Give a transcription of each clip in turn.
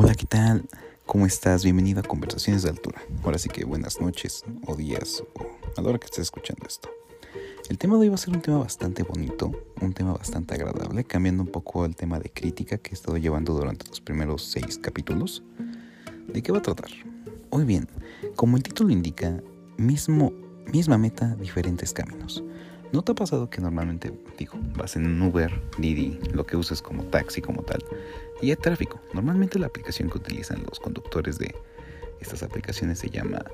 Hola, ¿qué tal? ¿Cómo estás? Bienvenido a Conversaciones de Altura. Ahora sí que buenas noches o días o a la hora que estés escuchando esto. El tema de hoy va a ser un tema bastante bonito, un tema bastante agradable, cambiando un poco el tema de crítica que he estado llevando durante los primeros seis capítulos. ¿De qué va a tratar? Hoy bien, como el título indica, mismo, misma meta, diferentes caminos. ¿No te ha pasado que normalmente, digo, vas en un Uber, Didi, lo que uses como taxi como tal, y hay tráfico? Normalmente la aplicación que utilizan los conductores de estas aplicaciones se llama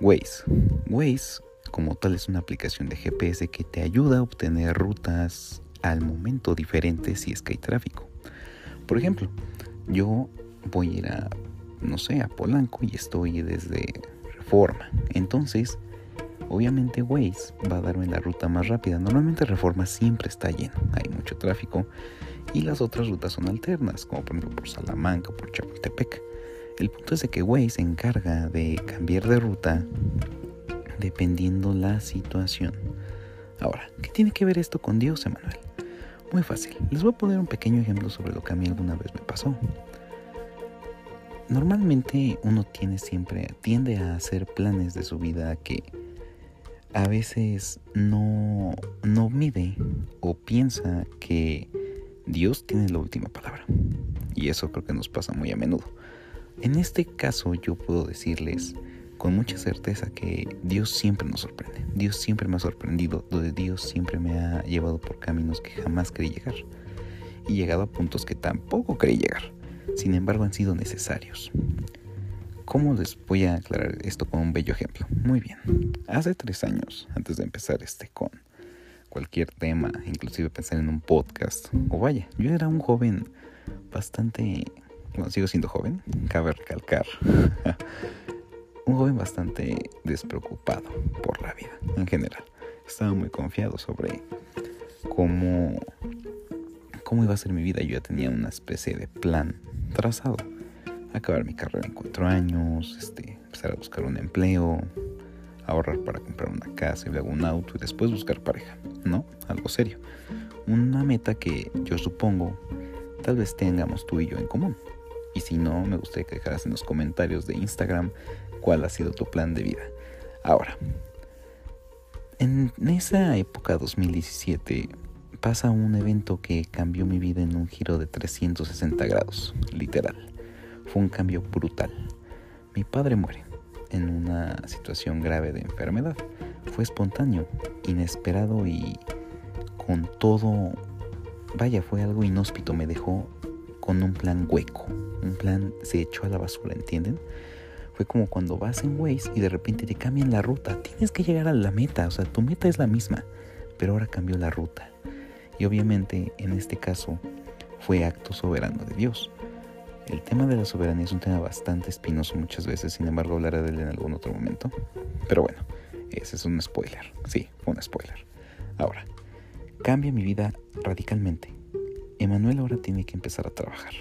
Waze. Waze, como tal, es una aplicación de GPS que te ayuda a obtener rutas al momento diferentes si es que hay tráfico. Por ejemplo, yo voy a ir a, no sé, a Polanco y estoy desde Reforma. Entonces, Obviamente Waze va a darme la ruta más rápida. Normalmente Reforma siempre está lleno, hay mucho tráfico y las otras rutas son alternas, como por ejemplo por Salamanca por Chapultepec. El punto es de que Waze se encarga de cambiar de ruta dependiendo la situación. Ahora, ¿qué tiene que ver esto con Dios, Emanuel? Muy fácil. Les voy a poner un pequeño ejemplo sobre lo que a mí alguna vez me pasó. Normalmente uno tiene siempre, tiende a hacer planes de su vida que a veces no, no mide o piensa que Dios tiene la última palabra. Y eso creo que nos pasa muy a menudo. En este caso yo puedo decirles con mucha certeza que Dios siempre nos sorprende. Dios siempre me ha sorprendido, donde Dios siempre me ha llevado por caminos que jamás creí llegar. Y llegado a puntos que tampoco creí llegar. Sin embargo han sido necesarios. ¿Cómo les voy a aclarar esto con un bello ejemplo? Muy bien. Hace tres años, antes de empezar este con cualquier tema, inclusive pensar en un podcast, o vaya, yo era un joven bastante, bueno, sigo siendo joven, cabe recalcar, un joven bastante despreocupado por la vida en general. Estaba muy confiado sobre cómo, cómo iba a ser mi vida. Yo ya tenía una especie de plan trazado acabar mi carrera en cuatro años, este, empezar a buscar un empleo, ahorrar para comprar una casa y luego un auto y después buscar pareja, ¿no? Algo serio. Una meta que yo supongo tal vez tengamos tú y yo en común. Y si no, me gustaría que dejaras en los comentarios de Instagram cuál ha sido tu plan de vida. Ahora, en esa época 2017 pasa un evento que cambió mi vida en un giro de 360 grados, literal fue un cambio brutal. Mi padre muere en una situación grave de enfermedad. Fue espontáneo, inesperado y con todo... Vaya, fue algo inhóspito, me dejó con un plan hueco. Un plan se echó a la basura, ¿entienden? Fue como cuando vas en Waze y de repente te cambian la ruta. Tienes que llegar a la meta, o sea, tu meta es la misma, pero ahora cambió la ruta. Y obviamente en este caso fue acto soberano de Dios. El tema de la soberanía es un tema bastante espinoso muchas veces, sin embargo hablaré de él en algún otro momento. Pero bueno, ese es un spoiler. Sí, un spoiler. Ahora, cambia mi vida radicalmente. Emanuel ahora tiene que empezar a trabajar,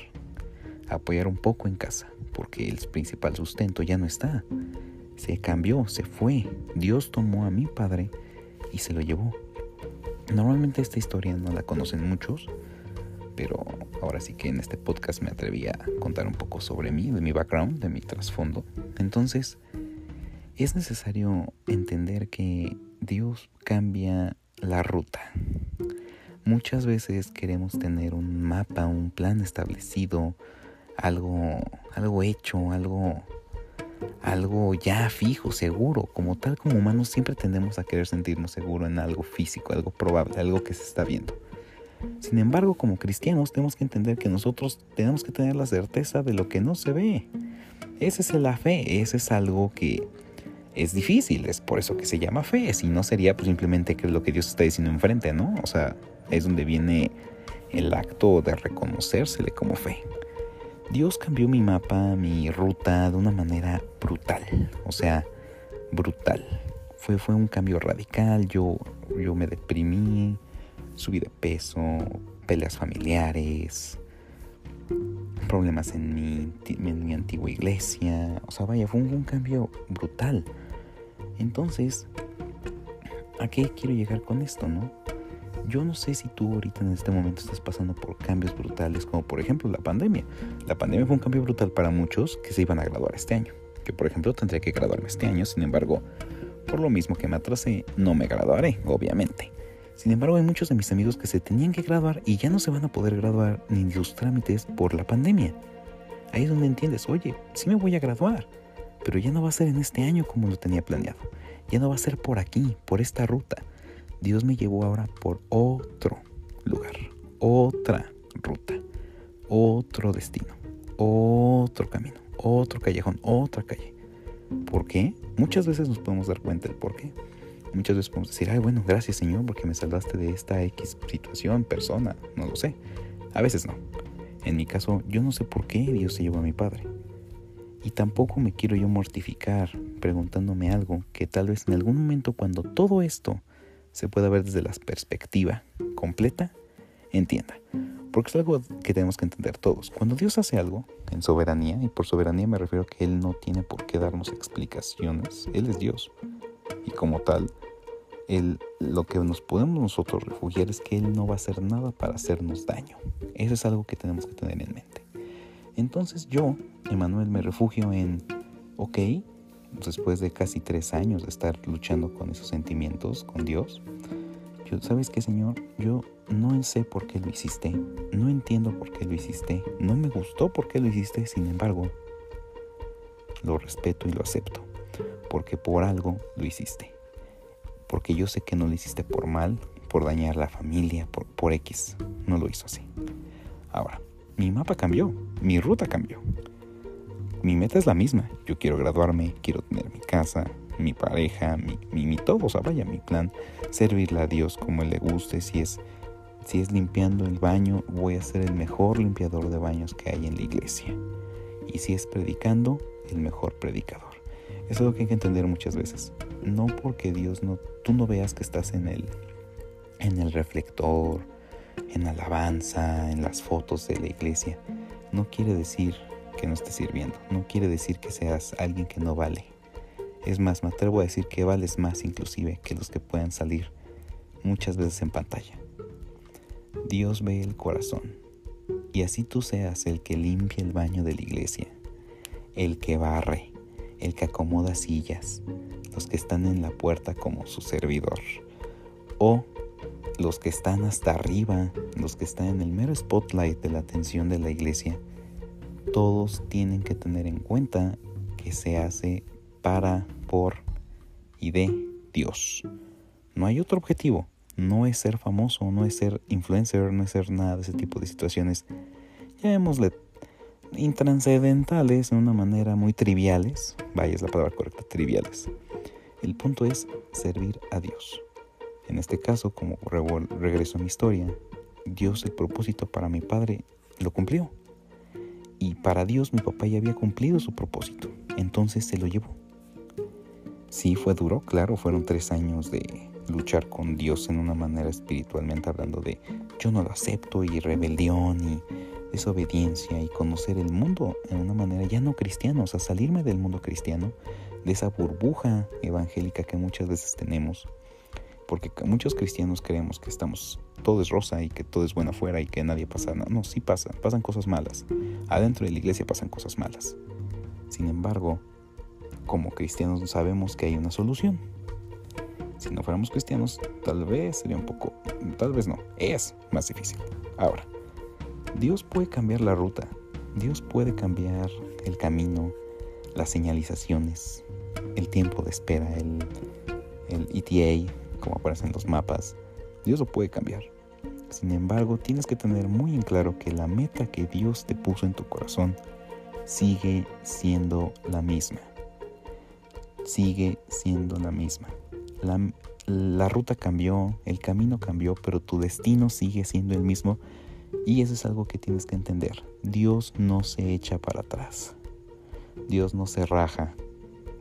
a apoyar un poco en casa, porque el principal sustento ya no está. Se cambió, se fue. Dios tomó a mi padre y se lo llevó. Normalmente esta historia no la conocen muchos, pero ahora sí que en este podcast me atreví a contar un poco sobre mí, de mi background, de mi trasfondo. Entonces, es necesario entender que Dios cambia la ruta. Muchas veces queremos tener un mapa, un plan establecido, algo, algo hecho, algo, algo ya fijo, seguro. Como tal, como humanos siempre tendemos a querer sentirnos seguros en algo físico, algo probable, algo que se está viendo. Sin embargo, como cristianos tenemos que entender que nosotros tenemos que tener la certeza de lo que no se ve. Esa es la fe, ese es algo que es difícil, es por eso que se llama fe, si no sería pues simplemente que lo que Dios está diciendo enfrente, ¿no? O sea, es donde viene el acto de reconocérsele como fe. Dios cambió mi mapa, mi ruta de una manera brutal, o sea, brutal. Fue, fue un cambio radical, yo, yo me deprimí, subí de peso, peleas familiares, problemas en mi, en mi antigua iglesia. O sea, vaya, fue un, cambio brutal. Entonces, ¿a qué quiero llegar con esto, no? Yo no sé si tú ahorita en este momento estás pasando por cambios brutales, como por ejemplo la pandemia. La pandemia fue un cambio brutal para muchos que se iban a graduar este año. Que por ejemplo tendría que graduarme este año, sin embargo, por lo mismo que me atrasé, no me graduaré, obviamente. Sin embargo, hay muchos de mis amigos que se tenían que graduar y ya no se van a poder graduar ni sus trámites por la pandemia. Ahí es donde entiendes, oye, sí me voy a graduar, pero ya no va a ser en este año como lo tenía planeado. Ya no va a ser por aquí, por esta ruta. Dios me llevó ahora por otro lugar, otra ruta, otro destino, otro camino, otro callejón, otra calle. ¿Por qué? Muchas veces nos podemos dar cuenta del por qué. Muchas veces podemos decir, ay, bueno, gracias Señor porque me salvaste de esta X situación, persona, no lo sé. A veces no. En mi caso, yo no sé por qué Dios se llevó a mi padre. Y tampoco me quiero yo mortificar preguntándome algo que tal vez en algún momento cuando todo esto se pueda ver desde la perspectiva completa, entienda. Porque es algo que tenemos que entender todos. Cuando Dios hace algo en soberanía, y por soberanía me refiero a que Él no tiene por qué darnos explicaciones, Él es Dios. Y como tal, lo que nos podemos nosotros refugiar es que Él no va a hacer nada para hacernos daño. Eso es algo que tenemos que tener en mente. Entonces yo, Emanuel, me refugio en, ok, después de casi tres años de estar luchando con esos sentimientos, con Dios, yo, ¿sabes qué, Señor? Yo no sé por qué lo hiciste, no entiendo por qué lo hiciste, no me gustó por qué lo hiciste, sin embargo, lo respeto y lo acepto, porque por algo lo hiciste porque yo sé que no lo hiciste por mal, por dañar la familia, por, por X. No lo hizo así. Ahora, mi mapa cambió, mi ruta cambió. Mi meta es la misma. Yo quiero graduarme, quiero tener mi casa, mi pareja, mi, mi, todo, o sea, vaya, mi plan, servirle a Dios como Él le guste. Si es, si es limpiando el baño, voy a ser el mejor limpiador de baños que hay en la iglesia. Y si es predicando, el mejor predicador. Eso es lo que hay que entender muchas veces no porque Dios no, tú no veas que estás en el, en el reflector, en alabanza, en las fotos de la iglesia, no quiere decir que no estés sirviendo, no quiere decir que seas alguien que no vale. Es más, me atrevo a decir que vales más inclusive que los que puedan salir muchas veces en pantalla. Dios ve el corazón y así tú seas el que limpia el baño de la iglesia, el que barre, el que acomoda sillas, los que están en la puerta como su servidor, o los que están hasta arriba, los que están en el mero spotlight de la atención de la iglesia, todos tienen que tener en cuenta que se hace para, por y de Dios. No hay otro objetivo. No es ser famoso, no es ser influencer, no es ser nada de ese tipo de situaciones. Llamémosle intranscendentales de una manera muy triviales. Vaya, es la palabra correcta, triviales. El punto es servir a Dios. En este caso, como regreso a mi historia, Dios el propósito para mi padre lo cumplió. Y para Dios mi papá ya había cumplido su propósito. Entonces se lo llevó. Sí, fue duro, claro, fueron tres años de luchar con Dios en una manera espiritualmente hablando de yo no lo acepto y rebelión y desobediencia y conocer el mundo en una manera ya no cristiana, o sea, salirme del mundo cristiano de esa burbuja evangélica que muchas veces tenemos. Porque muchos cristianos creemos que estamos, todo es rosa y que todo es bueno afuera y que nadie pasa nada. No, sí pasa, pasan cosas malas. Adentro de la iglesia pasan cosas malas. Sin embargo, como cristianos sabemos que hay una solución. Si no fuéramos cristianos, tal vez sería un poco, tal vez no, es más difícil. Ahora, Dios puede cambiar la ruta, Dios puede cambiar el camino, las señalizaciones, el tiempo de espera, el, ETA, como aparece en los mapas. Dios lo puede cambiar. Sin embargo, tienes que tener muy en claro que la meta que Dios te puso en tu corazón sigue siendo la misma. Sigue siendo la misma. La ruta cambió, el camino cambió, pero tu destino sigue siendo el mismo. Y eso es algo que tienes que entender. Dios no se echa para atrás. Dios no se raja,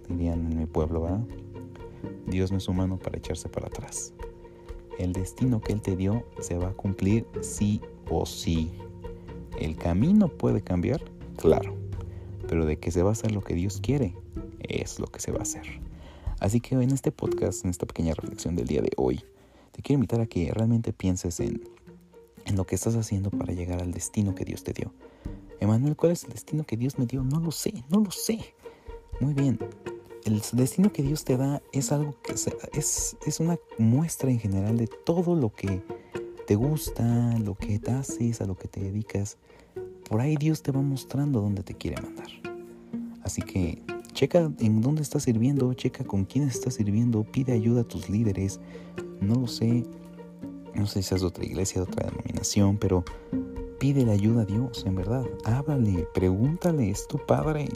dirían en mi pueblo, ¿verdad? Dios no es humano para echarse para atrás. El destino que Él te dio se va a cumplir sí o sí. ¿El camino puede cambiar? Claro. Pero de que se va a hacer lo que Dios quiere, es lo que se va a hacer. Así que en este podcast, en esta pequeña reflexión del día de hoy, te quiero invitar a que realmente pienses en, en lo que estás haciendo para llegar al destino que Dios te dio. Emanuel, ¿cuál es el destino que Dios me dio? No lo sé, no lo sé. Muy bien, el destino que Dios te da es algo que es, es una muestra en general de todo lo que te gusta, lo que te haces, a lo que te dedicas. Por ahí Dios te va mostrando dónde te quiere mandar. Así que checa en dónde estás sirviendo, checa con quién estás sirviendo, pide ayuda a tus líderes. No lo sé, no sé si es de otra iglesia, de otra denominación, pero pide la ayuda a Dios, en verdad. Háblale, pregúntale, es tu Padre,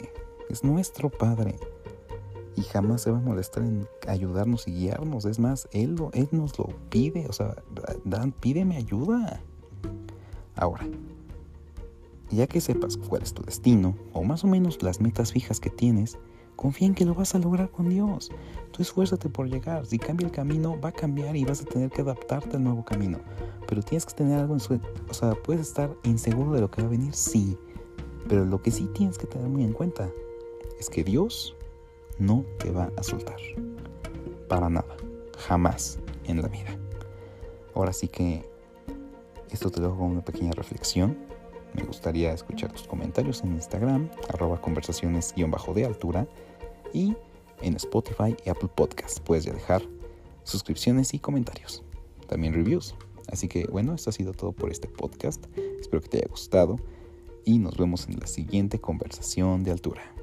es nuestro Padre. Y jamás se va a molestar en ayudarnos y guiarnos. Es más, Él, lo, él nos lo pide. O sea, Dan, pídeme ayuda. Ahora, ya que sepas cuál es tu destino, o más o menos las metas fijas que tienes, confía en que lo vas a lograr con Dios. Tú esfuérzate por llegar. Si cambia el camino, va a cambiar y vas a tener que adaptarte al nuevo camino. Pero tienes que tener algo en su... O sea, puedes estar inseguro de lo que va a venir, sí. Pero lo que sí tienes que tener muy en cuenta es que Dios no te va a soltar. Para nada. Jamás en la vida. Ahora sí que esto te dejo con una pequeña reflexión. Me gustaría escuchar tus comentarios en Instagram, arroba conversaciones-de altura y en Spotify y Apple Podcast. Puedes ya dejar suscripciones y comentarios. También reviews. Así que bueno, esto ha sido todo por este podcast. Espero que te haya gustado y nos vemos en la siguiente conversación de altura.